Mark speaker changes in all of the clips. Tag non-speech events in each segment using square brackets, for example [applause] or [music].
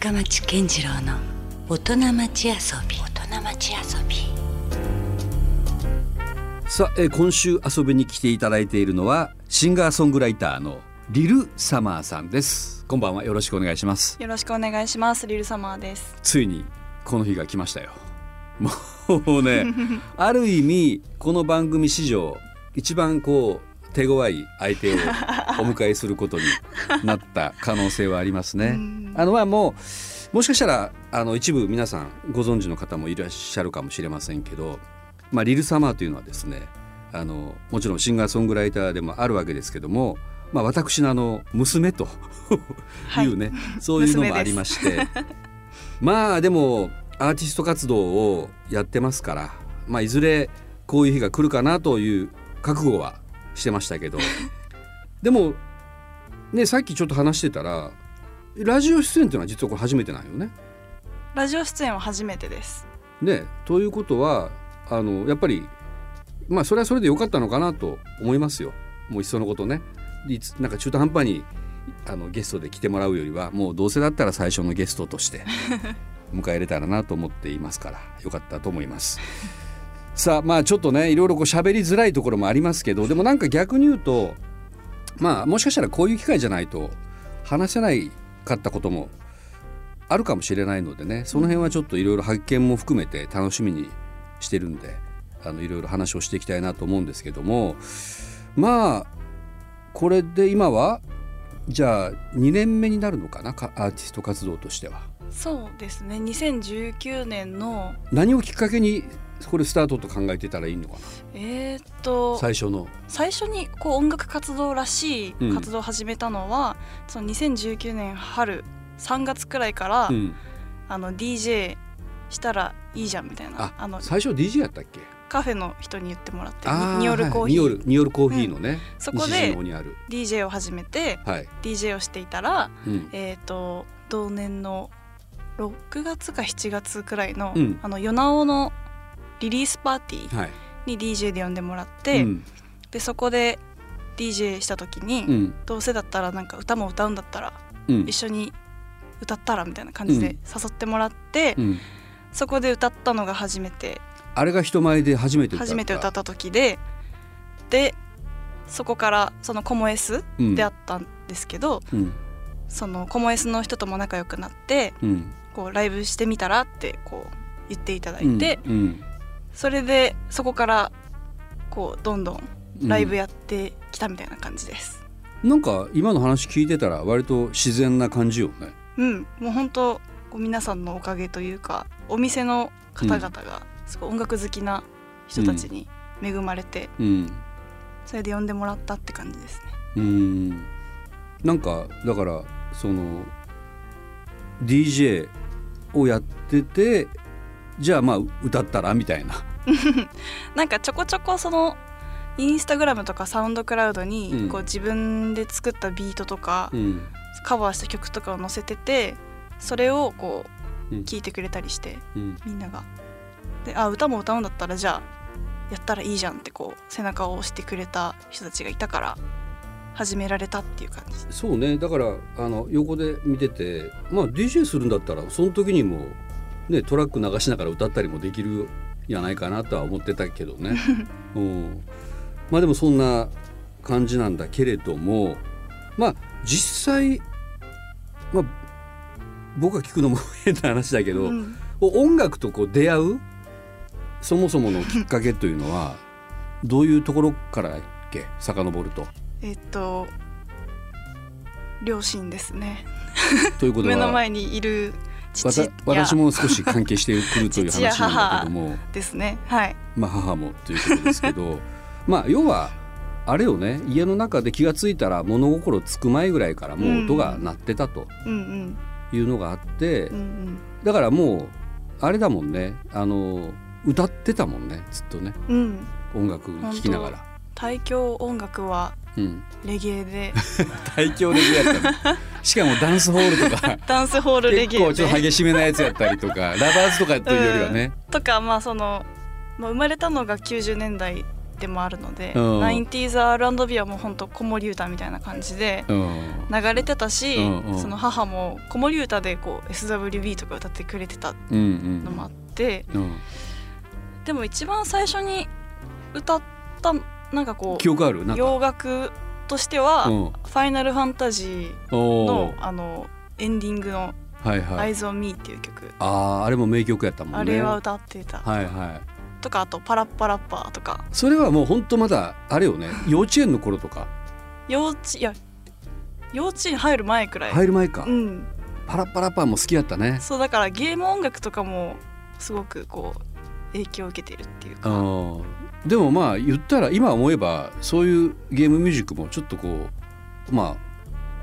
Speaker 1: 深町健次郎の大人町遊び。大人町遊び。
Speaker 2: さあ、えー今週遊びに来ていただいているのはシンガーソングライターのリル・サマーさんです。こんばんは。よろしくお願いします。
Speaker 3: よろしくお願いします。リルサマーです。
Speaker 2: ついにこの日が来ましたよ。もうね [laughs] ある意味この番組史上一番こう手強い相手をお迎えすることになった可能性はありますね。[laughs]
Speaker 3: うん
Speaker 2: あのまあもうもしかしたらあの一部皆さんご存知の方もいらっしゃるかもしれませんけど、まあ、リル・サマーというのはですねあのもちろんシンガーソングライターでもあるわけですけども、まあ、私のあの娘と [laughs] い。うね、そういうのもありまして [laughs] まあでもアーティスト活動をやってますから、まあ、いずれこういう日が来るかなという覚悟はしてましたけど。[laughs] でもねさっきちょっと話してたらラジオ出演っていうのは実はこれ初めてなんよね。
Speaker 3: ラジオ出演は初めてです。
Speaker 2: ねということはあのやっぱりまあそれはそれで良かったのかなと思いますよ。もういっそのことねいつなんか中途半端にあのゲストで来てもらうよりはもうどうせだったら最初のゲストとして [laughs] 迎え入れたらなと思っていますから良かったと思います。さあまあちょっとねいろいろこう喋りづらいところもありますけどでもなんか逆に言うとまあもしかしたらこういう機会じゃないと話せないかったこともあるかもしれないのでねその辺はちょっといろいろ発見も含めて楽しみにしてるんであのいろいろ話をしていきたいなと思うんですけどもまあこれで今はじゃあ2年目になるのかな？かアーティスト活動としては。
Speaker 3: そうですね。2019年の
Speaker 2: 何をきっかけにこれスタートと考えてたらいいのかな？
Speaker 3: えーっと
Speaker 2: 最初の。
Speaker 3: 最初にこう音楽活動らしい
Speaker 2: うん。
Speaker 3: 活動を始めたのは、その2019年春3月くらいから、
Speaker 2: うん、
Speaker 3: あの DJ したらいいじゃんみたいな。
Speaker 2: あ
Speaker 3: あの
Speaker 2: 最初 DJ やったっけ？
Speaker 3: カフェの人に言ってもらってニニオルコーヒー、
Speaker 2: はいニオルコーヒーのね、
Speaker 3: そこ
Speaker 2: 西陣
Speaker 3: で DJ を始めて
Speaker 2: はい、
Speaker 3: DJ をしていたら
Speaker 2: うん、
Speaker 3: えー、と同年の6月か7月くらいの,、
Speaker 2: うん。
Speaker 3: あの夜なおのリリースパーティー
Speaker 2: はい。
Speaker 3: に DJ で呼んでもらって、
Speaker 2: うん。
Speaker 3: でそこで DJ した時に、
Speaker 2: うん。
Speaker 3: どうせだったらなんか歌も歌うんだったら
Speaker 2: うん。
Speaker 3: 一緒に歌ったらみたいな感じで誘ってもらって、
Speaker 2: うん、
Speaker 3: そこで歌ったのが初めて。
Speaker 2: あれが人前で初めて歌った。
Speaker 3: 初めて歌った時ででそこからそのコモエス
Speaker 2: うん。
Speaker 3: であったんですけど、
Speaker 2: うん
Speaker 3: そのコモエスの人とも仲良くなって
Speaker 2: うん
Speaker 3: こうライブしてみたらってこう言っていただいて、
Speaker 2: うん
Speaker 3: それでそこからこうどんどん
Speaker 2: うん。
Speaker 3: ライブやってきたみたいな感じです。
Speaker 2: なんか今の話聞いてたら割と自然な感じよね。
Speaker 3: うん、もう本当こう皆さんのおかげというかお店の方々がすごい音楽好きな人たちに恵まれて、
Speaker 2: うん。
Speaker 3: それで呼んでもらったって感じですね。
Speaker 2: うん。なんかだからその DJ をやっててじゃあまあ歌ったらみたいな。[laughs]
Speaker 3: なんかちょこちょこそのインスタグラムとかサウンドクラウドに
Speaker 2: うん。
Speaker 3: こう自分で作ったビートとか
Speaker 2: うん。
Speaker 3: カバーした曲とかを載せててそれをこう
Speaker 2: うん。
Speaker 3: 聴いてくれたりして
Speaker 2: うん。
Speaker 3: みんなが。であ歌も歌うんだったらじゃあやったらいいじゃんってこう背中を押してくれた人たちがいたから始められたっていう感じ。
Speaker 2: そうね。だからあの横で見ててまあ DJ するんだったらその時にも、ね、トラック流しながら歌ったりもできるんじゃないかなとは思ってたけどね、[laughs] うん、まあでもそんな感じなんだけれどもまあ実際、まあ、僕が聞くのも変な話だけど、
Speaker 3: うん。
Speaker 2: 音楽とこう出会うそもそものきっかけというのはどういうところからだっけ？遡ると。
Speaker 3: えっと両親ですね。
Speaker 2: ということは？[laughs]
Speaker 3: 目の前にいる
Speaker 2: 私も少し関係してくるという話なんだけども。
Speaker 3: ですね。はい。
Speaker 2: まあ母もということですけど。[laughs] まあ要はあれをね。家の中で気が付いたら物心つく前ぐらいからもう音が鳴ってたと。
Speaker 3: うん
Speaker 2: いうのがあって、
Speaker 3: うんうん。
Speaker 2: だからもうあれだもんね。あの歌ってたもんね。ずっとね。
Speaker 3: うん。うん
Speaker 2: 音楽聴きながら。
Speaker 3: 大教音楽は
Speaker 2: うん、
Speaker 3: レゲエで。[laughs]
Speaker 2: レゲエやったの。しかもダンスホールとか。[laughs]
Speaker 3: ダンスホールレゲエ
Speaker 2: 結構ちょっと
Speaker 3: で
Speaker 2: 激しめなやつやったりとか。ラバーズとかというよりはね、
Speaker 3: とかまあその、まあ、生まれたのが90年代でもあるので、
Speaker 2: うん。
Speaker 3: 90sR&B はもうほんと子守歌みたいな感じで
Speaker 2: うん。
Speaker 3: 流れてたし、
Speaker 2: うんうん。
Speaker 3: その母も子守歌でこう SWB とか歌ってくれてた
Speaker 2: うんうん。
Speaker 3: のもあって、
Speaker 2: うん。
Speaker 3: でも一番最初に歌ったなんかこ
Speaker 2: 記憶ある？
Speaker 3: 洋楽としては「
Speaker 2: うん。
Speaker 3: ファイナルファンタジー
Speaker 2: お
Speaker 3: の」
Speaker 2: ー。
Speaker 3: あのエンディングの「
Speaker 2: はいはい。
Speaker 3: Eyes on Me」っていう曲、
Speaker 2: あああれも名曲やったもんね。
Speaker 3: あれは歌ってた、
Speaker 2: はいはい。
Speaker 3: とかあと「パラッパラッパー」とか。
Speaker 2: それはもう本当まだあれよね。[laughs] 幼稚園の頃とか？
Speaker 3: 幼稚いや幼稚園入る前くらい、
Speaker 2: 入る前か、
Speaker 3: うん。
Speaker 2: パラッパラッパーも好きやったね。
Speaker 3: そうだからゲーム音楽とかもすごくこう影響を受けてるっていう
Speaker 2: あ
Speaker 3: か
Speaker 2: ーでもまあ言ったら今思えばそういうゲームミュージックもちょっとこうまあ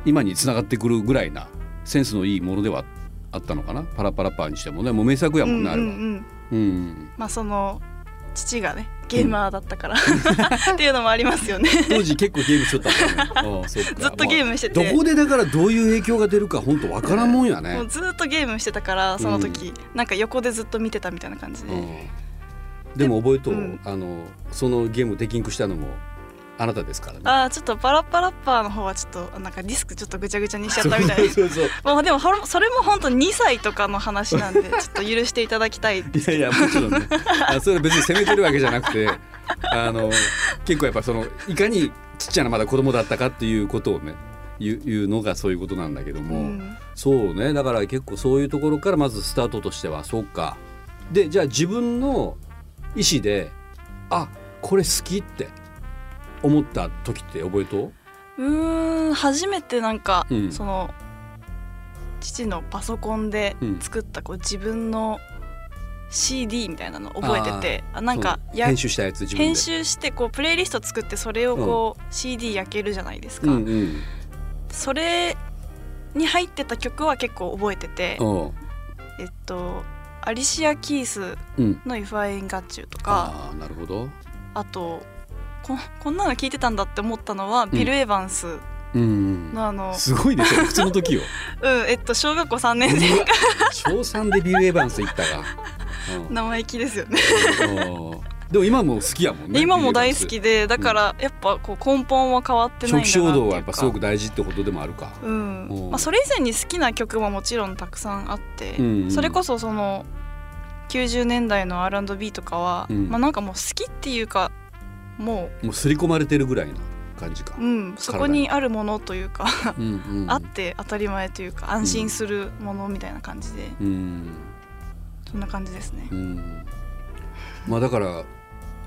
Speaker 2: 今につながってくるぐらいなセンスのいいものではあったのかな。パラパラパーにしてもね。もう名作やもんね、あれは。
Speaker 3: うんうんうん。
Speaker 2: うん、
Speaker 3: まあその父がねゲーマーだったから、[laughs] っていうのもありますよね。
Speaker 2: 当時結構ゲームしとったもんね。[laughs]
Speaker 3: ずっとゲームしてて、
Speaker 2: まあどこでだからどういう影響が出るか本当わからんもんやね。
Speaker 3: もう。ずっとゲームしてたからその時、なんか横でずっと見てたみたいな感じで、
Speaker 2: うんでも覚えとう、
Speaker 3: うん。
Speaker 2: あのそのゲームでキンクしたのもあなたですからね。
Speaker 3: ああちょっとパラッパラッパーの方はちょっとなんかディスクちょっとぐちゃぐちゃにしちゃったみたいで
Speaker 2: そうそう
Speaker 3: まあでもそれも本当2歳とかの話なんでちょっと許していただきたい
Speaker 2: いやいやもちろんね。あそれは別に責めてるわけじゃなくてあの結構やっぱそのいかにちっちゃなまだ子供だったかっていうことをね言う言うのがそういうことなんだけども、
Speaker 3: うん。
Speaker 2: そうね。だから結構そういうところからまずスタートとしてはそうか。でじゃあ自分の意思であこれ好きって思った時って覚えと
Speaker 3: う？ーん初めてなんか、
Speaker 2: うん。
Speaker 3: その父のパソコンで
Speaker 2: うん。
Speaker 3: 作ったこう自分の CD みたいなの覚えててあなんか
Speaker 2: 編集したやつ自分で。
Speaker 3: 編集してこうプレイリスト作ってそれをこう、CD 焼けるじゃないですか、
Speaker 2: うんうん。
Speaker 3: それに入ってた曲は結構覚えてて、
Speaker 2: うん。
Speaker 3: えっとアリシア・キース
Speaker 2: うん。
Speaker 3: の「If I Ain't Got You」とか
Speaker 2: ああなるほど。
Speaker 3: あとここんなの聞いてたんだって思ったのは、ビル・エヴァンス。
Speaker 2: うん
Speaker 3: のあの、
Speaker 2: すごいでしょ普通の時よ。[laughs]
Speaker 3: うんえっと小学校3年生。が
Speaker 2: 小3でビル・エヴァンス行ったが、うん。
Speaker 3: 生意気ですよね。
Speaker 2: うんでも今も好きやもんね
Speaker 3: 今も大好きでだからやっぱこう根本は変わってないんだな
Speaker 2: 初期
Speaker 3: っていうか。
Speaker 2: 衝動はやっぱすごく大事ってことでもあるか。
Speaker 3: うん。
Speaker 2: う。ん
Speaker 3: まあ、それ以前に好きな曲ももちろんたくさんあって、
Speaker 2: うん。うん
Speaker 3: それこそその90年代の R&B とかは、
Speaker 2: うん。
Speaker 3: まあなんかもう好きっていうかも
Speaker 2: もう刷り込まれてるぐらいな感じか。
Speaker 3: う、うん、そこにあるものというか、
Speaker 2: うんうん。
Speaker 3: あって当たり前というか安心するものみたいな感じで、
Speaker 2: うん。
Speaker 3: そんな感じですね。
Speaker 2: う。ん。まあだから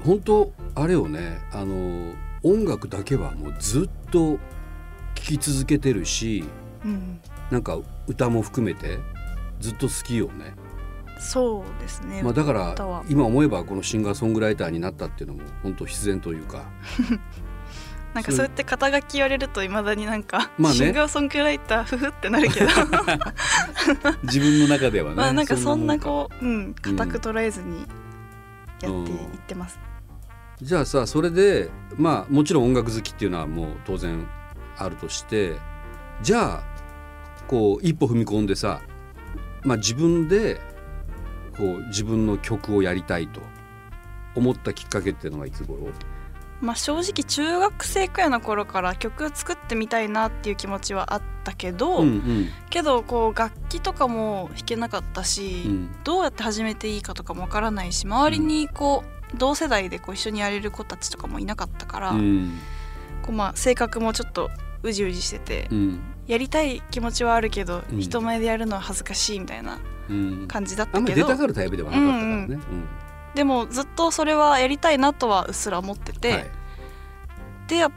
Speaker 2: 本当あれよね。あの音楽だけはもうずっと聴き続けてるし
Speaker 3: うん、
Speaker 2: なんか歌も含めてずっと好きよね、
Speaker 3: そうですね。
Speaker 2: まあ、だから今思えばこのシンガーソングライターになったっていうのも本当必然というか。[laughs]
Speaker 3: なんかそうやって肩書き言われるといまだになんか、
Speaker 2: まあね。
Speaker 3: シンガーソングライターふふってなるけど。[laughs]
Speaker 2: 自分の中ではね
Speaker 3: まあなんかそんなこううん固く捉えずにやっていってます。
Speaker 2: じゃあさそれでまあもちろん音楽好きっていうのはもう当然あるとしてじゃあこう一歩踏み込んでさ、まあ、自分でこう自分の曲をやりたいと思ったきっかけっていうのはいつ頃？
Speaker 3: まあ正直中学生くらいの頃から曲作ってみたいなっていう気持ちはあったけど、
Speaker 2: うんうん。
Speaker 3: けどこう楽器とかも弾けなかったし、
Speaker 2: うん。
Speaker 3: どうやって始めていいかとかもわからないし周りにこう同世代でこう一緒にやれる子たちとかもいなかったから、
Speaker 2: うん。
Speaker 3: こうまあ性格もちょっとうじうじしてて、
Speaker 2: うん。
Speaker 3: やりたい気持ちはあるけど、
Speaker 2: うん。
Speaker 3: 人前でやるのは恥ずかしいみたいな
Speaker 2: うん。
Speaker 3: 感じだっ
Speaker 2: あんまり出
Speaker 3: たけど
Speaker 2: たがるタイプではなかったからね。
Speaker 3: うん。でもずっとそれはやりたいなとはうっすら思ってて、
Speaker 2: はい。
Speaker 3: でやっ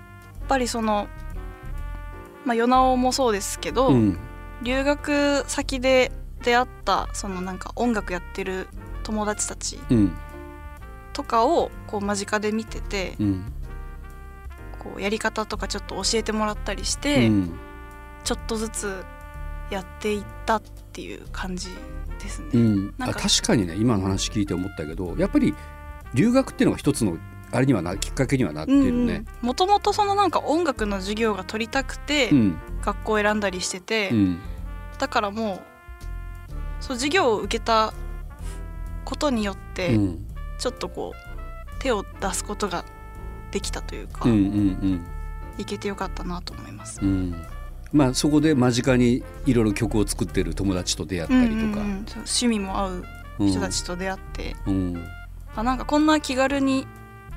Speaker 3: ぱりそのまあ与那尾もそうですけど、
Speaker 2: うん。
Speaker 3: 留学先で出会ったそのなんか音楽やってる友達たち
Speaker 2: うん
Speaker 3: とかをこう間近で見てて
Speaker 2: うん。
Speaker 3: こうやり方とかちょっと教えてもらったりして、
Speaker 2: うん。
Speaker 3: ちょっとずつやっていったっていう感じですね。
Speaker 2: うん、あ
Speaker 3: なんか
Speaker 2: 確かにね今の話聞いて思ったけどやっぱり留学っていうのが一つのあれにはなきっかけにはなっているね。
Speaker 3: もともとそのなんか音楽の授業が取りたくて
Speaker 2: うん。
Speaker 3: 学校を選んだりしてて、
Speaker 2: うん。
Speaker 3: だからもうそう授業を受けたことによって、
Speaker 2: うん
Speaker 3: ちょっとこう手を出すことができたというか、
Speaker 2: うんうん
Speaker 3: 行けてよかったなと思います。
Speaker 2: うん。うんまあそこで間近にいろいろ曲を作ってる友達と出会ったりとか、
Speaker 3: うんうん趣味も合う人たちと出会って、
Speaker 2: うん。
Speaker 3: あなんかこんな気軽に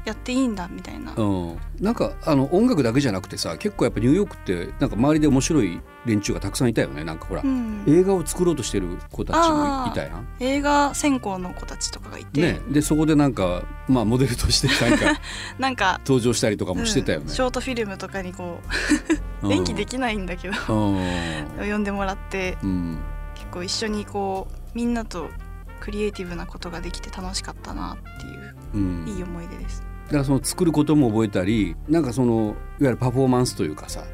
Speaker 3: やっていいんだみたいな、
Speaker 2: うん、なんかあの音楽だけじゃなくてさ結構やっぱニューヨークってなんか周りで面白い連中がたくさんいたよね。なんかほら、
Speaker 3: うん。
Speaker 2: 映画を作ろうとしてる子たちもいたやん。
Speaker 3: 映画専攻の子たちとかがいて、
Speaker 2: ね、でそこでなんか、まあ、モデルとしてなんか [laughs]
Speaker 3: なんか
Speaker 2: 登場したりとかもしてたよね。
Speaker 3: うん。ショートフィルムとかにこう
Speaker 2: うん。[laughs]
Speaker 3: 演技できないんだけど
Speaker 2: うん。
Speaker 3: 呼んでもらって
Speaker 2: うん。
Speaker 3: 結構一緒にこうみんなとクリエイティブなことができて楽しかったなっていう
Speaker 2: うん。
Speaker 3: いい思い出です。
Speaker 2: だからその作ることも覚えたりなんかそのいわゆるパフォーマンスというかさ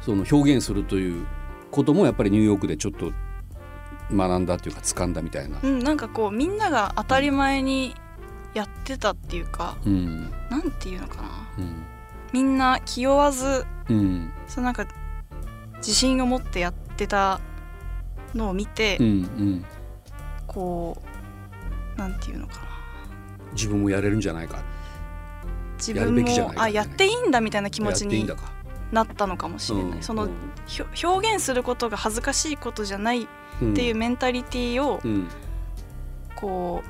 Speaker 2: その表現するということもやっぱりニューヨークでちょっと学んだというか掴んだみたいな。
Speaker 3: うん、なんかこうみんなが当たり前にやってたっていうか
Speaker 2: うん。
Speaker 3: なんていうのかな。
Speaker 2: うん。
Speaker 3: みんな気負わず
Speaker 2: うん。
Speaker 3: そのなんか自信を持ってやってたのを見て、
Speaker 2: うんうん。
Speaker 3: こうなんていうのかな。
Speaker 2: 自分もやれるんじゃないか
Speaker 3: 自分もあやっていいんだみたいな気持ちになったのかもしれない、
Speaker 2: うん。
Speaker 3: そのひょ表現することが恥ずかしいことじゃないっ
Speaker 2: うん
Speaker 3: ていうメンタリティーを
Speaker 2: うん。
Speaker 3: こ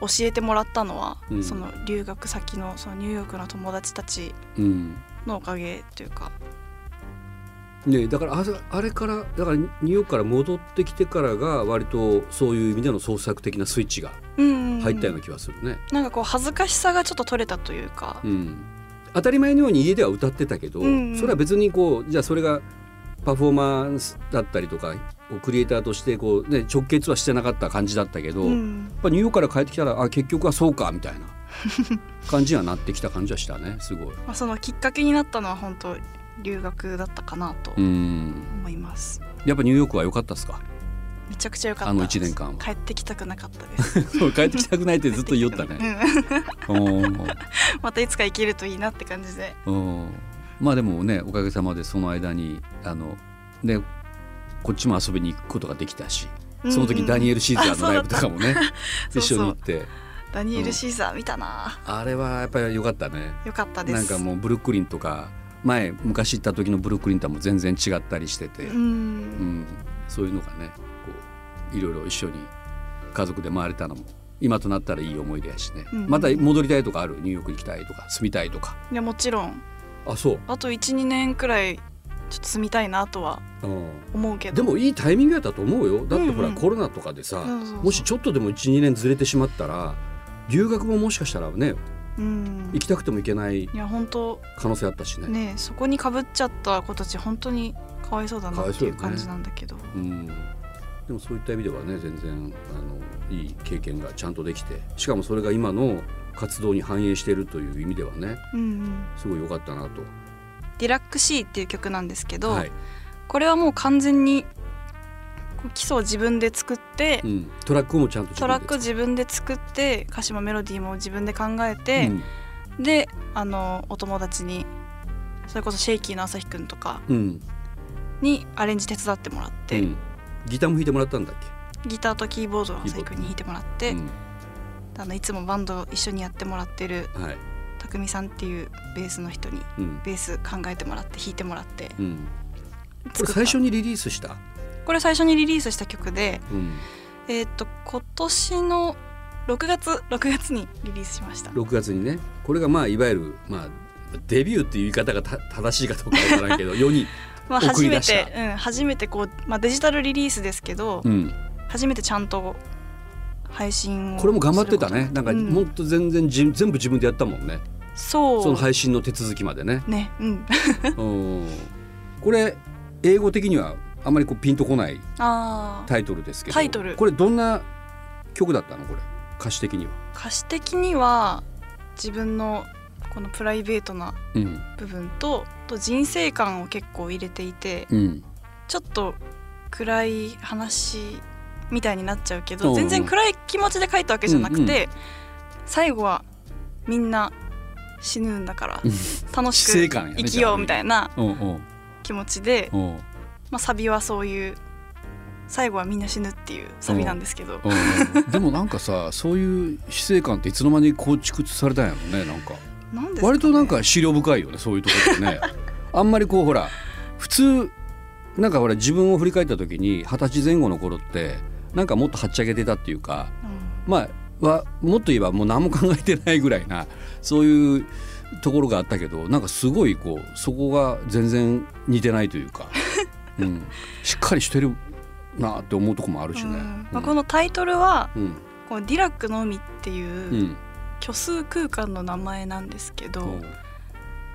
Speaker 3: う教えてもらったのは、
Speaker 2: うん。
Speaker 3: その留学先のそのニューヨークの友達たち
Speaker 2: うん。
Speaker 3: のおかげというか
Speaker 2: ね、だからああれからだからニューヨークから戻ってきてからが割とそういう意味での創作的なスイッチが
Speaker 3: うん
Speaker 2: 入ったような気がするね。
Speaker 3: なんかこう恥ずかしさがちょっと取れたというか、
Speaker 2: うん。当たり前のように家では歌ってたけど、
Speaker 3: うんうん。
Speaker 2: それは別にこうじゃあそれがパフォーマンスだったりとかこうクリエイターとしてこう、ね、直結はしてなかった感じだったけど、やっ
Speaker 3: うん
Speaker 2: ぱニューヨークから帰ってきたらあ結局はそうかみたいな感じにはなってきた感じはしたねすごい。[laughs]
Speaker 3: まあ、そのきっかけになったのは本当留学だったかなと
Speaker 2: うん。
Speaker 3: 思います、
Speaker 2: やっぱニューヨークは良かったですか？
Speaker 3: めちゃくちゃ良かった。
Speaker 2: あの一年間は。
Speaker 3: 帰ってきたくなかったです。[laughs]
Speaker 2: そう帰ってきたくないってずっと言おったね。
Speaker 3: またいつか行けるといいなって感じで。
Speaker 2: うん。まあでもねおかげさまでその間にあのねこっちも遊びに行くことができたしその時ダニエル・シーザーのライブとかもね [laughs] 一緒に行って。
Speaker 3: ダニエル・シーザー見たな、
Speaker 2: あれはやっぱり良かったね。
Speaker 3: よかったです。
Speaker 2: なんかもうブルックリンとか前昔行った時のブルックリンとはもう全然違ったりしてて、
Speaker 3: う
Speaker 2: うん。
Speaker 3: ん
Speaker 2: そういうのがねこういろいろ一緒に家族で回れたのも今となったらいい思い出やしね、
Speaker 3: うん
Speaker 2: また戻りたいとかある？ニューヨーク行きたいとか住みたいとか。
Speaker 3: いやもちろん。
Speaker 2: あそう、
Speaker 3: あと12年くらいちょっと住みたいなとは
Speaker 2: うん。
Speaker 3: 思うけど。
Speaker 2: でもいいタイミングやったと思うよ。だってほら、
Speaker 3: うんうん。
Speaker 2: コロナとかでさ、もしちょっとでも12年ずれてしまったら留学ももしかしたらね
Speaker 3: うん。
Speaker 2: 行きたくても行けない
Speaker 3: いや本当。
Speaker 2: 可能性あったしね。
Speaker 3: ねそこにかぶっちゃった子たち本当にかわいそうだなっていう感じなんだけど、
Speaker 2: うん、でもそういった意味ではね全然あのいい経験がちゃんとできてしかもそれが今の活動に反映しているという意味ではね
Speaker 3: うんうん、
Speaker 2: すごい良かったなと。
Speaker 3: Dirac Sea っていう曲なんですけど、
Speaker 2: はい。
Speaker 3: これはもう完全に基礎を自分で作って、
Speaker 2: うん、トラックもちゃんと自
Speaker 3: トラック自分で作って歌詞もメロディーも自分で考えて
Speaker 2: う、ん。
Speaker 3: であのお友達にそれこそシェイキーの朝日くんとか
Speaker 2: うん。
Speaker 3: にアレンジ手伝ってもらって、
Speaker 2: うん。ギターも弾いてもらったんだっ
Speaker 3: ギターとキーボードを朝日くんに弾いてもらって、あのいつもバンドを一緒にやってもらってる
Speaker 2: はい。
Speaker 3: 匠さんっていうベースの人に
Speaker 2: うん。
Speaker 3: ベース考えてもらって弾いてもらって
Speaker 2: 最初にリリースした、
Speaker 3: これ最初にリリースした曲で
Speaker 2: うん、
Speaker 3: えーっと今年の6月6月にリリースしました。
Speaker 2: 6月にね。これがまあいわゆる、まあ、デビューっていう言い方がた正しいかどうかわからんけど [laughs] 世に、
Speaker 3: まあ
Speaker 2: 送
Speaker 3: 初めて、うん、初めてこう、まあ、デジタルリリースですけど、
Speaker 2: うん、
Speaker 3: 初めてちゃんと配信を
Speaker 2: これも頑張ってたね。なんかもっと全然じ全部自分でやったもんね。
Speaker 3: そう。
Speaker 2: その配信の手続きまでね。
Speaker 3: ねうん。[laughs]
Speaker 2: うん。これ英語的にはあんまりこうピンとこないタイトルですけど
Speaker 3: タイトル。
Speaker 2: これどんな曲だったの？これ歌詞的には。
Speaker 3: 歌詞的には自分のこのプライベートな
Speaker 2: うん。
Speaker 3: 部分とと人生観を結構入れていて
Speaker 2: うん。
Speaker 3: ちょっと暗い話みたいになっちゃうけ
Speaker 2: うん
Speaker 3: ど全然暗い気持ちで書いたわけじゃなくて、最後はみんな死ぬんだから楽しく生きようみたいな
Speaker 2: うんうん。
Speaker 3: 気持ちで、
Speaker 2: うん
Speaker 3: まあ、サビはそういう最後はみんな死ぬっていうサビなんですけど、
Speaker 2: うんでもなんかさそういう死生観っていつの間に構築されたんやろねなんか。
Speaker 3: うなんか、ね、
Speaker 2: 割となんか資料深いよねそういうところでね。[laughs] あんまりこうほら普通なんかほら自分を振り返った時に二十歳前後の頃ってなんかもっとはっちゃけてたっていうか
Speaker 3: うん。
Speaker 2: まあはもっと言えばもう何も考えてないぐらいなそういうところがあったけどなんかすごいこうそこが全然似てないというか、うん、しっかりしてるなって思うとこもあるしね。
Speaker 3: うん。まあ、このタイトルは
Speaker 2: うん。
Speaker 3: このディラックの海っていううん。虚数空間の名前なんですけど、
Speaker 2: う。ん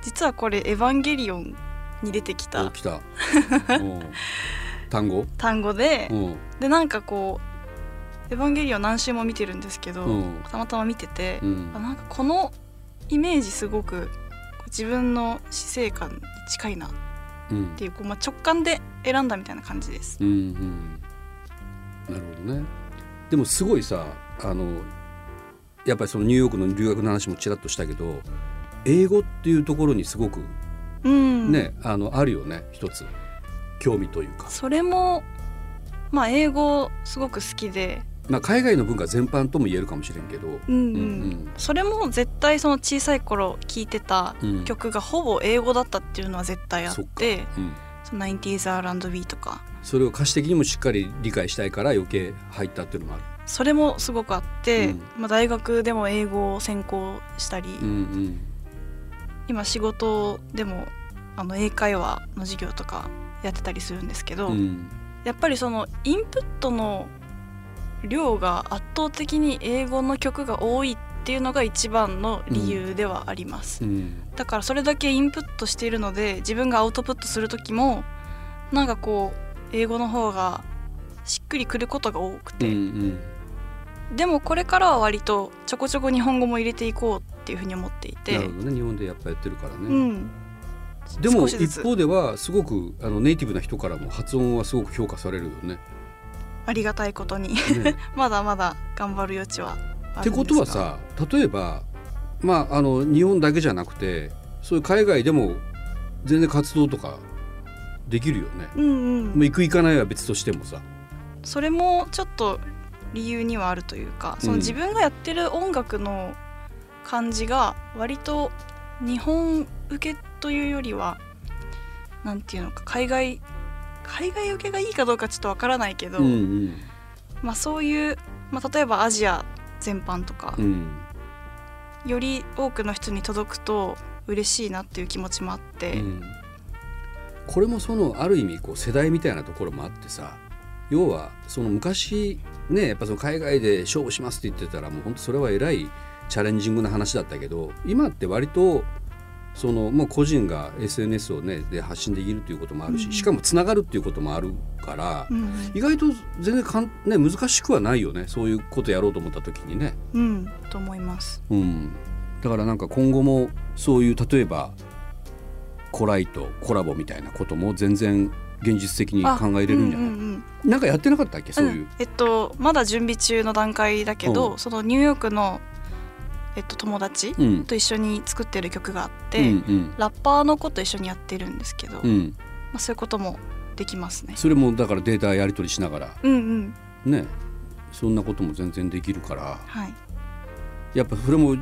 Speaker 3: 実はこれ「エヴァンゲリオン」に出てき
Speaker 2: お
Speaker 3: た。[laughs]
Speaker 2: 単語？
Speaker 3: 単語で、
Speaker 2: う。ん
Speaker 3: でなんかこう「エヴァンゲリオン」何周も見てるんですけど、
Speaker 2: う。ん
Speaker 3: たまたま見てて、
Speaker 2: うん。
Speaker 3: あなんかこのイメージすごく自分の死生観に近いなっ
Speaker 2: うん
Speaker 3: ていうこう、まあ、直感で選んだみたいな感じです。
Speaker 2: うんうん。なるほどね。でもすごいさあのやっぱりそのニューヨークの留学の話もちらっとしたけど英語っていうところにすごく
Speaker 3: うん、
Speaker 2: ね、あのあるよね一つ。興味というか、
Speaker 3: それもまあ英語すごく好きで、
Speaker 2: まあ、海外の文化全般とも言えるかもしれんけど、
Speaker 3: うんうん。
Speaker 2: うん
Speaker 3: それも絶対その小さい頃聴いてた
Speaker 2: うん。
Speaker 3: 曲がほぼ英語だったっていうのは絶対あ
Speaker 2: そっ
Speaker 3: て
Speaker 2: うん、
Speaker 3: その 90s R&B とか。
Speaker 2: それを歌詞的にもしっかり理解したいから余計入ったっていうのもある。
Speaker 3: それもすごくあって、
Speaker 2: うん。
Speaker 3: まあ、大学でも英語を専攻したり、
Speaker 2: うんうん。
Speaker 3: 今仕事でもあの英会話の授業とかやってたりするんですけど、
Speaker 2: うん。
Speaker 3: やっぱりそのインプットの量が圧倒的に英語の曲が多いっていうのが一番の理由ではあります、
Speaker 2: うん。
Speaker 3: だからそれだけインプットしているので自分がアウトプットする時もなんかこう英語の方がしっくりくることが多く
Speaker 2: う
Speaker 3: て、
Speaker 2: ん。
Speaker 3: でもこれからは割とちょこちょこ日本語も入れていこうっていうふうに思ってい
Speaker 2: な
Speaker 3: て
Speaker 2: るほどね。日本でやっぱやってるからね。
Speaker 3: うん。
Speaker 2: でも一方ではすごくあのネイティブな人からも発音はすごく評価されるよね。
Speaker 3: ありがたいことに。
Speaker 2: ね。[laughs]
Speaker 3: まだまだ頑張る余地はあ
Speaker 2: って
Speaker 3: るんですが。
Speaker 2: ことはさ例えばまああの日本だけじゃなくてそういう海外でも全然活動とかできるよね。
Speaker 3: うんうん。
Speaker 2: もう行く行かないは別としてもさ。
Speaker 3: それもちょっと理由にはあるというかその
Speaker 2: うん。
Speaker 3: 自分がやってる音楽の感じが割と日本受けというよりはなんていうのか海外海外受けがいいかどうかちょっとわからないけど、
Speaker 2: うんうん。
Speaker 3: まあ、そういう、まあ、例えばアジア全般とか
Speaker 2: う、ん。
Speaker 3: より多くの人に届くと嬉しいなっていう気持ちもあって、
Speaker 2: うん。これもそのある意味こう世代みたいなところもあってさ要はその昔ねやっぱその海外で勝負しますって言ってたらもう本当それはえらいチャレンジングな話だったけど今って割とそのもう個人が SNS をねで発信できるということもあるし、
Speaker 3: うん。
Speaker 2: しかもつながるっていうこともあるから、
Speaker 3: うん。
Speaker 2: 意外と全然かん、ね、難しくはないよねそういうことやろうと思った時にね。
Speaker 3: うん、と思います。
Speaker 2: うん、だからなんか今後もそういう例えばコライとコラボみたいなことも全然現実的に考えれるんじゃない、
Speaker 3: うんうんうん
Speaker 2: なんかやってなかったっけ？そういう、
Speaker 3: ん。えっとまだ準備中の段階だけど、
Speaker 2: うん。
Speaker 3: そのニューヨークの、えっと、友達
Speaker 2: うん。
Speaker 3: と一緒に作ってる曲があっ
Speaker 2: う
Speaker 3: て、
Speaker 2: んうん。
Speaker 3: ラッパーの子と一緒にやってるんですけど、ま
Speaker 2: うん、
Speaker 3: あ、そういうこともできますね。
Speaker 2: それもだからデータやり取りしながら。
Speaker 3: うんうん。
Speaker 2: ね。そんなことも全然できるから。
Speaker 3: はい。
Speaker 2: やっぱそれも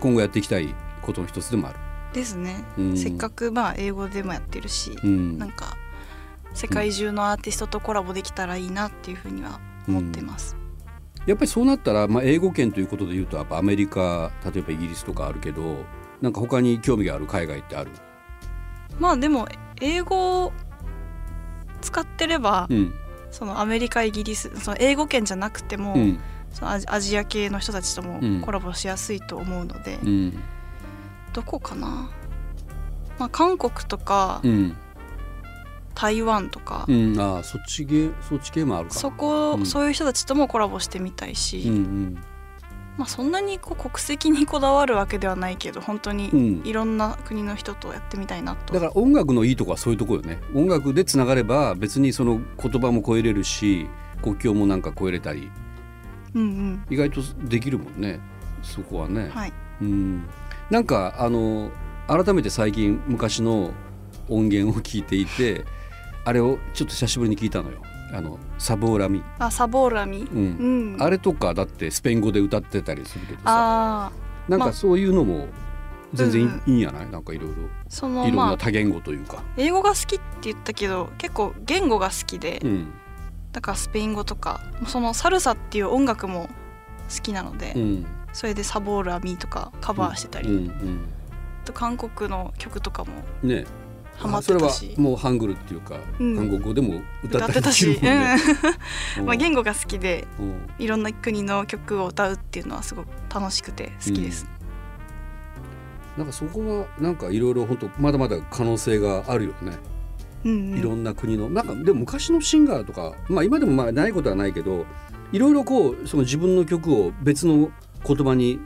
Speaker 2: 今後やっていきたいことの一つでもある。
Speaker 3: ですね、
Speaker 2: うん。
Speaker 3: せっかくまあ英語でもやってるし、
Speaker 2: うん。
Speaker 3: なんか世界中のアーティストとコラボできたらいいなっていうふうには思ってます。
Speaker 2: やっぱりそうなったら、まあ、英語圏ということでいうとやっぱアメリカ例えばイギリスとかあるけどなんか他に興味がある海外ってある、
Speaker 3: まあでも英語を使ってれば、
Speaker 2: うん。
Speaker 3: そのアメリカイギリスその英語圏じゃなくても、
Speaker 2: うん。
Speaker 3: そのアジア系の人たちとも
Speaker 2: うん。
Speaker 3: コラボしやすいと思うので、
Speaker 2: うん。
Speaker 3: どこかな、まあ、韓国とか
Speaker 2: うん
Speaker 3: 台湾とか、
Speaker 2: うん、ああそっち系そっち系もあるか。
Speaker 3: そこ、
Speaker 2: うん。
Speaker 3: そういう人たちともコラボしてみたいし、
Speaker 2: うんうん
Speaker 3: まあ、そんなにこう国籍にこだわるわけではないけど本当に
Speaker 2: うん。
Speaker 3: いろんな国の人とやってみたいなと。
Speaker 2: だから音楽のいいとこはそういうとこよね。音楽でつながれば別にその言葉も超えれるし国境もなんか超えれたり。
Speaker 3: うんうん。
Speaker 2: 意外とできるもんねそこはね、
Speaker 3: はい、
Speaker 2: うん。なんかあの改めて最近昔の音源を聞いていてあれをちょっと久しぶりに聞いたのよ。あのサボーラミ、
Speaker 3: あサボーラミ、
Speaker 2: う
Speaker 3: うん。ん、
Speaker 2: あれとかだってスペイン語で歌ってたりするけどさ。
Speaker 3: あ
Speaker 2: なん
Speaker 3: まあ。
Speaker 2: かそういうのも全然いい,、
Speaker 3: うん。
Speaker 2: いいんじゃない？なんかいろいろ。
Speaker 3: その
Speaker 2: いろん
Speaker 3: まあ。
Speaker 2: な多言語というか、
Speaker 3: 英語が好きって言ったけど結構言語が好きで、
Speaker 2: うん。
Speaker 3: だからスペイン語とかそのサルサっていう音楽も好きなので、
Speaker 2: うん。
Speaker 3: それでサボールアミーとかカバーしてたり、
Speaker 2: うん
Speaker 3: あと韓国の曲とかも
Speaker 2: うん、ね
Speaker 3: ハマっ
Speaker 2: それは
Speaker 3: てたし
Speaker 2: もうハングルっていうか、
Speaker 3: うん。
Speaker 2: 韓国語でも歌っ
Speaker 3: てたし。うん。まあ、言語が好きで
Speaker 2: うん。
Speaker 3: いろんな国の曲を歌うっていうのはすごく楽しくて好きです。
Speaker 2: なんかそこはなんかいろいろ本当まだまだ可能性があるよね。
Speaker 3: うんうん。
Speaker 2: いろんな国の。なんかでも昔のシンガーとかまあ今でもまあないことはないけどいろいろこうその自分の曲を別の言葉に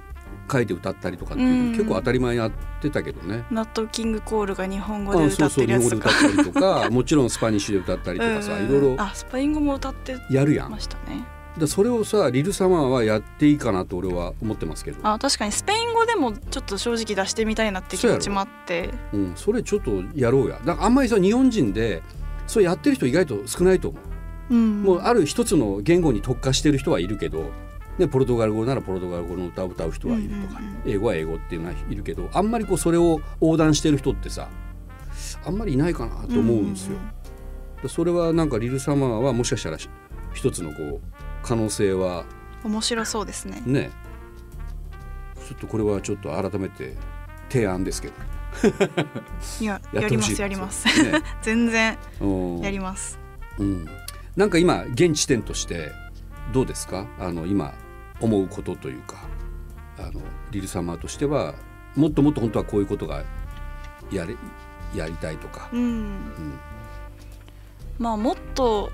Speaker 2: 書いて歌ったりとかっていうの
Speaker 3: うん。
Speaker 2: 結構当たり前にやってたけどね。
Speaker 3: ナットキングコールが日本語で
Speaker 2: あ
Speaker 3: 歌っ
Speaker 2: たりとか [laughs] もちろんスパニッシュで歌ったりとかさ
Speaker 3: うん。
Speaker 2: いろいろ。
Speaker 3: あスパイン語も歌って
Speaker 2: やるやん。
Speaker 3: ましたね。
Speaker 2: だそれをさリルサマーはやっていいかなと俺は思ってますけど、
Speaker 3: あ確かにスペイン語でもちょっと正直出してみたいなって気持ちもあって。
Speaker 2: うん、それちょっとやろうや。だからあんまりさ日本人でそれやってる人意外と少ないと思う、
Speaker 3: うん。
Speaker 2: もうある一つの言語に特化してる人はいるけど、ね、ポルトガル語ならポルトガル語の歌を歌う人はいるとか、英語は英語っていうのはいるけどあんまりこうそれを横断してる人ってさあんまりいないかなと思うんですよ。でそれはなんかリルサマーはもしかしたらし一つのこう可能性は
Speaker 3: 面白そうですね。
Speaker 2: ね。ちょっとこれはちょっと改めて提案ですけど。
Speaker 3: いや [laughs]
Speaker 2: や
Speaker 3: りますやります。
Speaker 2: ね。[laughs]
Speaker 3: 全然
Speaker 2: うん。
Speaker 3: やります。
Speaker 2: うん、なんか今現時点としてどうですか？あの今思うことというかあのリルサマーとしてはもっともっと本当はこういうことがやれやりたいとか、
Speaker 3: うん。
Speaker 2: うん。
Speaker 3: まあもっと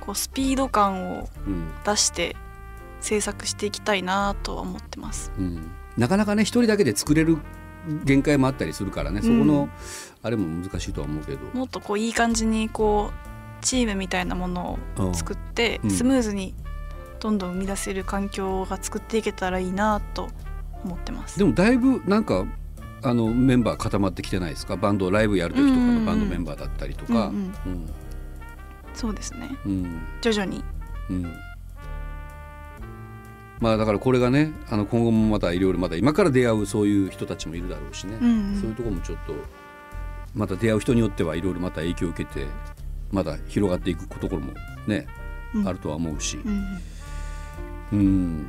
Speaker 3: こうスピード感を
Speaker 2: うん。
Speaker 3: 出して制作していきたいなとは思ってます。
Speaker 2: うん、なかなかね一人だけで作れる限界もあったりするからねそこの、
Speaker 3: うん
Speaker 2: あれも難しいとは思うけど。
Speaker 3: もっとこういい感じにこうチームみたいなものを作って
Speaker 2: うん。
Speaker 3: スムーズにどんどん生み出せる環境が作っていけたらいいなと思ってます。
Speaker 2: でもだいぶなんかあのメンバー固まってきてないですか？バンドライブやる時とかのバンドメンバーだったりとか。
Speaker 3: うんうん。
Speaker 2: うん。
Speaker 3: そうですね。
Speaker 2: うん。
Speaker 3: 徐々に。
Speaker 2: うん。まあだからこれがねあの今後もまたいろいろまた今から出会うそういう人たちもいるだろうしね、
Speaker 3: うんうん。
Speaker 2: そういうところもちょっとまた出会う人によってはいろいろまた影響を受けてまだ広がっていくところもね、
Speaker 3: うん。
Speaker 2: あるとは思うし。
Speaker 3: うん
Speaker 2: うん。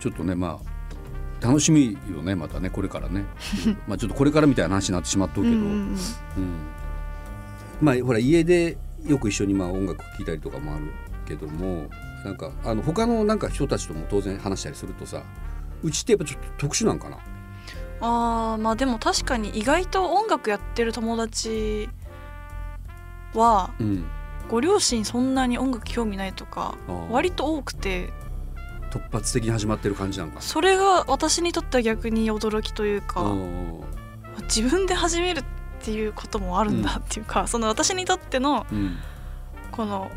Speaker 2: ちょっとねまあ楽しみよねまたねこれからね。[laughs] まあちょっとこれからみたいな話になってしまっとうけど、
Speaker 3: うんうん
Speaker 2: まあほら家でよく一緒にまあ音楽聴いたりとかもあるけどもなんかあの他のなんか人たちとも当然話したりするとさうちってやっぱちょっと特殊なんかな？
Speaker 3: あーまあでも確かに意外と音楽やってる友達は
Speaker 2: うん
Speaker 3: ご両親そんなに音楽興味ないとか割と多くて。
Speaker 2: 突発的に始まってる感じなんか。
Speaker 3: それが私にとっては逆に驚きという
Speaker 2: な
Speaker 3: か自分で始めるっていうこともあるんだっていうか、その私にとっての
Speaker 2: うん。
Speaker 3: この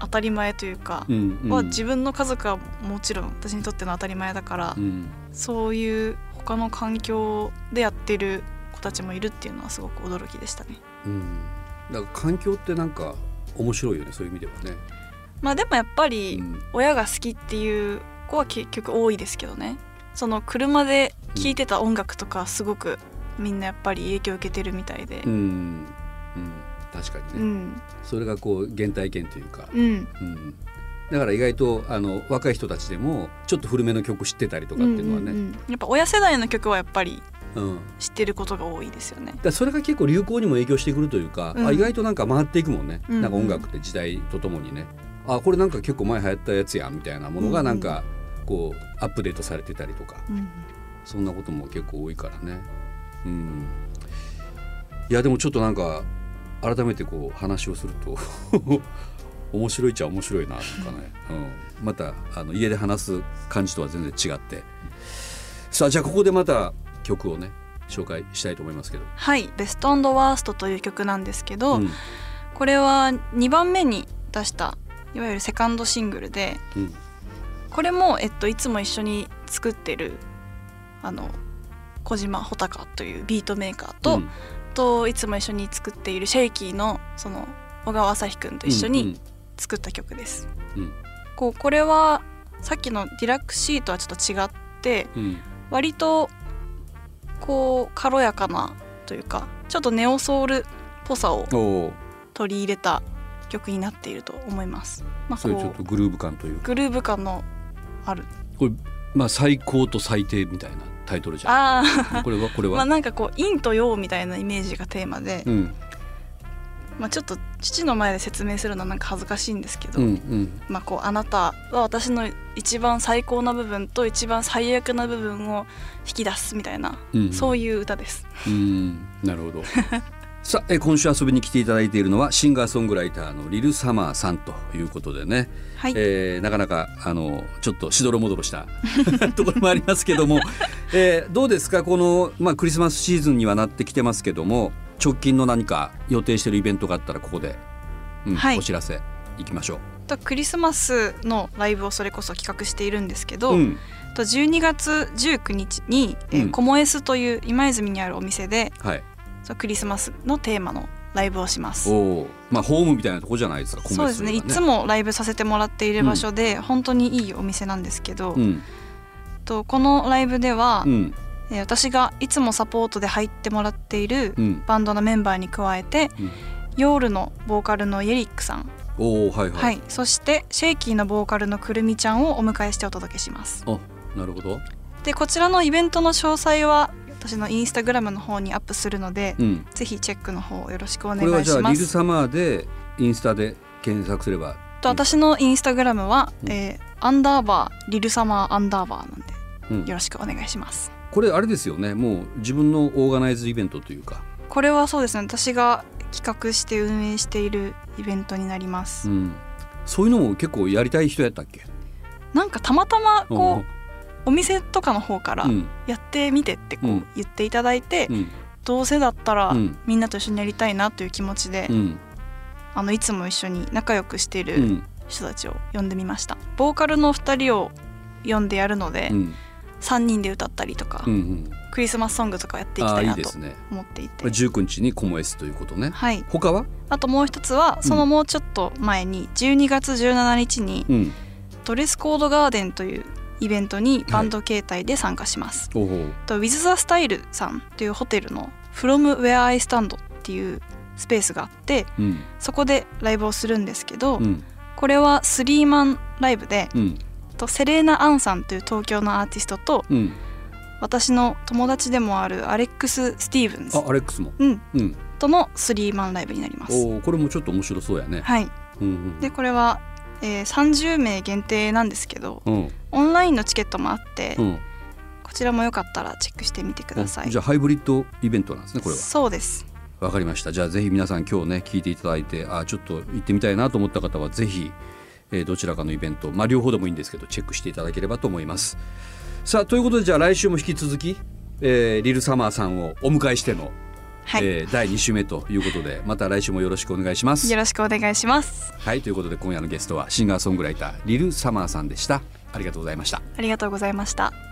Speaker 3: 当たり前というか
Speaker 2: う、んうん。
Speaker 3: は自分の家族はもちろん私にとっての当たり前だから、
Speaker 2: うん。
Speaker 3: そういう他の環境でやってる子たちもいるっていうのはすごく驚きでしたね。
Speaker 2: うん。だから環境ってなんか面白いよねそういう意味ではね。
Speaker 3: まあでもやっぱり
Speaker 2: うん。
Speaker 3: 親が好きっていう子は結局多いですけどね。その車で聴いてた音楽とかすごくみんなやっぱり影響を受けてるみたいで。
Speaker 2: うん。うん。確かにね、
Speaker 3: うん。
Speaker 2: それがこう原体験というか、
Speaker 3: うん。
Speaker 2: うん、だから意外とあの若い人たちでもちょっと古めの曲知ってたりとかっていうのはね、
Speaker 3: んんん。やっぱ親世代の曲はやっぱり
Speaker 2: うん
Speaker 3: 知ってることが多いですよね。
Speaker 2: だそれが結構流行にも影響してくるというか、
Speaker 3: うん。
Speaker 2: あ意外となんか回っていくもんね、
Speaker 3: うんうん。
Speaker 2: なんか音楽って時代とともにね。あこれなんか結構前流行ったやつやんみたいなものがなんかこうアップデートされてたりとか。
Speaker 3: うん。
Speaker 2: そんなことも結構多いからね。うん。いやでもちょっとなんか改めてこう話をすると [laughs] 面白いっちゃ面白いなとかね、うん、またあの家で話す感じとは全然違って。さあじゃあここでまた曲をね紹介したいと思いますけど、
Speaker 3: はい「ベストワースト」という曲なんですけど、
Speaker 2: うん。
Speaker 3: これは2番目に出したいわゆるセカンドシングルで
Speaker 2: うん。
Speaker 3: これも、えっと、いつも一緒に作ってるあの小島穂高というビートメーカーと、
Speaker 2: うん。
Speaker 3: といつも一緒に作っているシェイキーのその小川朝日くんと一緒に作った曲です。
Speaker 2: うん。
Speaker 3: こうこれはさっきの Dirac Sea とはちょっと違って
Speaker 2: うん。
Speaker 3: 割とこう軽やかなというかちょっとネオソウルっぽさを取り入れた曲になっていると思います。まあ、
Speaker 2: それちょっ
Speaker 3: ことう
Speaker 2: グルーヴ感というか。
Speaker 3: グルーヴ感のある。
Speaker 2: これまあ最高と最低みたいなタイトルじゃん。
Speaker 3: あ
Speaker 2: これはこれ
Speaker 3: あ
Speaker 2: は、[laughs]
Speaker 3: まあなんかこう陰と陽みたいなイメージがテーマで、
Speaker 2: うん
Speaker 3: まあ、ちょっと父の前で説明するのはなんか恥ずかしいんですけど、
Speaker 2: うんうん。
Speaker 3: まあ、こうあなたは私の一番最高な部分と一番最悪な部分を引き出すみたいな、
Speaker 2: うん
Speaker 3: そういう歌です。
Speaker 2: うんなるほど。[laughs] さあえ今週遊びに来ていただいているのはシンガーソングライターのリル・サマーさんということでね、
Speaker 3: はい、
Speaker 2: えーなかなかあのちょっとしどろもどろした [laughs] ところもありますけども、えーどうですか？この、まあ、クリスマスシーズンにはなってきてますけども直近の何か予定しているイベントがあったらここで、うん
Speaker 3: はい。
Speaker 2: お知らせいきましょ
Speaker 3: とクリスマスのライブをそれこそ企画しているんですけ
Speaker 2: う。
Speaker 3: ど、
Speaker 2: うん。
Speaker 3: と12月19日に、えー
Speaker 2: うん。
Speaker 3: コモエスという今泉にあるお店で
Speaker 2: はい、
Speaker 3: クリスマスのテーマのライブをします。
Speaker 2: おおまあホームみたいなとこじゃないですかコメ
Speaker 3: そうですね。いつ
Speaker 2: も、
Speaker 3: もライブさせてもらっている場所で、本当にいいお店なんですけど、
Speaker 2: うん。
Speaker 3: とこのライブでは、
Speaker 2: うん
Speaker 3: えー私がいつもサポートで入ってもらっている
Speaker 2: うん、
Speaker 3: バンドのメンバーに加えて、
Speaker 2: うん。
Speaker 3: ヨールのボーカルのイエリックさん、
Speaker 2: おおはいはい、
Speaker 3: はい、そしてシェイキーのボーカルのくるみちゃんをお迎えしてお届けします。
Speaker 2: あなるほど、
Speaker 3: でこちらのイベントの詳細は私のインスタグラムの方にアップするので、
Speaker 2: うん、
Speaker 3: ぜひチェックの方よろしくお願
Speaker 2: これはいじゃあリル
Speaker 3: します。
Speaker 2: サマーでインスタで検索すれば。
Speaker 3: と私のインスタグラムは、
Speaker 2: うん。
Speaker 3: えーアンダーバーリルサマーアンダーバーなんで
Speaker 2: うん。
Speaker 3: よろしくお願いします。
Speaker 2: これあれですよね。もう自分のオーガナイズイベントというか、
Speaker 3: これはそうですね。私が企画して運営しているイベントになります。
Speaker 2: うん、そういうのも結構やりたい人やったっけ？
Speaker 3: なんかたまたまこう、
Speaker 2: うん
Speaker 3: お店とかの方から
Speaker 2: うん。
Speaker 3: やってみてってこ
Speaker 2: う
Speaker 3: うん。言っていただいて、
Speaker 2: うん。
Speaker 3: どうせだったら
Speaker 2: うん。
Speaker 3: みんなと一緒にやりたいなという気持ちで、
Speaker 2: うん。
Speaker 3: あのいつも一緒に仲良くしていうる
Speaker 2: ん。
Speaker 3: 人たちを呼んでみました、ボーカルの2人を呼んでやるので、
Speaker 2: うん
Speaker 3: 3人で歌ったりとか、
Speaker 2: うんうん。
Speaker 3: クリスマスソングとかやっていきたいなと思っていて。
Speaker 2: 19日にコモエスということね。
Speaker 3: はい。
Speaker 2: 他は？
Speaker 3: あともう一つはそのもうちょっと前に12月17日に
Speaker 2: うん。
Speaker 3: ドレスコードガーデンというイベントにバンド形態で参加します、
Speaker 2: おお
Speaker 3: と With the Style さんというホテルの From Where I Stand っていうスペースがあって
Speaker 2: うん。
Speaker 3: そこでライブをするんですけど、
Speaker 2: うん。
Speaker 3: これはスリーマンライブで
Speaker 2: うん
Speaker 3: とセレーナ・アンさんという東京のアーティストと
Speaker 2: うん。
Speaker 3: 私の友達でもあるアレックス・スティーブンズ
Speaker 2: あアレックスも。
Speaker 3: うん、
Speaker 2: うん。
Speaker 3: とのスリーマンライブになります。
Speaker 2: おおこれもちょっと面白そうやね。
Speaker 3: はい、
Speaker 2: うんうん
Speaker 3: でこれは、えー30名限定なんですけど
Speaker 2: うん。
Speaker 3: オンラインのチケットもあって、
Speaker 2: うん。
Speaker 3: こちらもよかったらチェックしてみてください。
Speaker 2: じゃあハイブリッドイベントなんですねこれは。
Speaker 3: そうです。
Speaker 2: わかりました。じゃあぜひ皆さん今日ね聞いていただいてあちょっと行ってみたいなと思った方はぜひ、えーどちらかのイベント。まあ両方でもいいんですけどチェックしていただければと思います。さあということでじゃあ来週も引き続き、えーリルサマーさんをお迎えしての、
Speaker 3: はい、
Speaker 2: えー第2週目ということでまた来週もよろしくお願いします。
Speaker 3: よろしくお願いします。
Speaker 2: はいということで今夜のゲストはシンガーソングライターリルサマーさんでした。ありがとうございました。
Speaker 3: ありがとうございました。